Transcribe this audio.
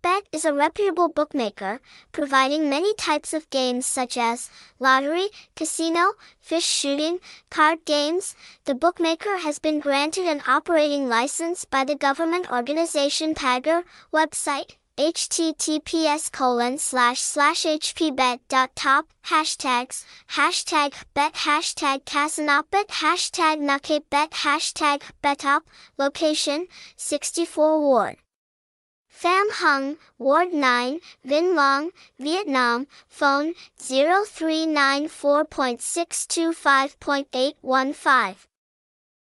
Bet is a reputable bookmaker, providing many types of games such as lottery, casino, fish shooting, card games. The bookmaker has been granted an operating license by the government organization PAGGOR website https colon slash slash hpbet.top hashtags hashtag bet hashtag casinohpbet hashtag nakebet hashtag betop location 64 ward Pham Hung, Ward 9, Vinh Long, Vietnam, phone 0394.625.815.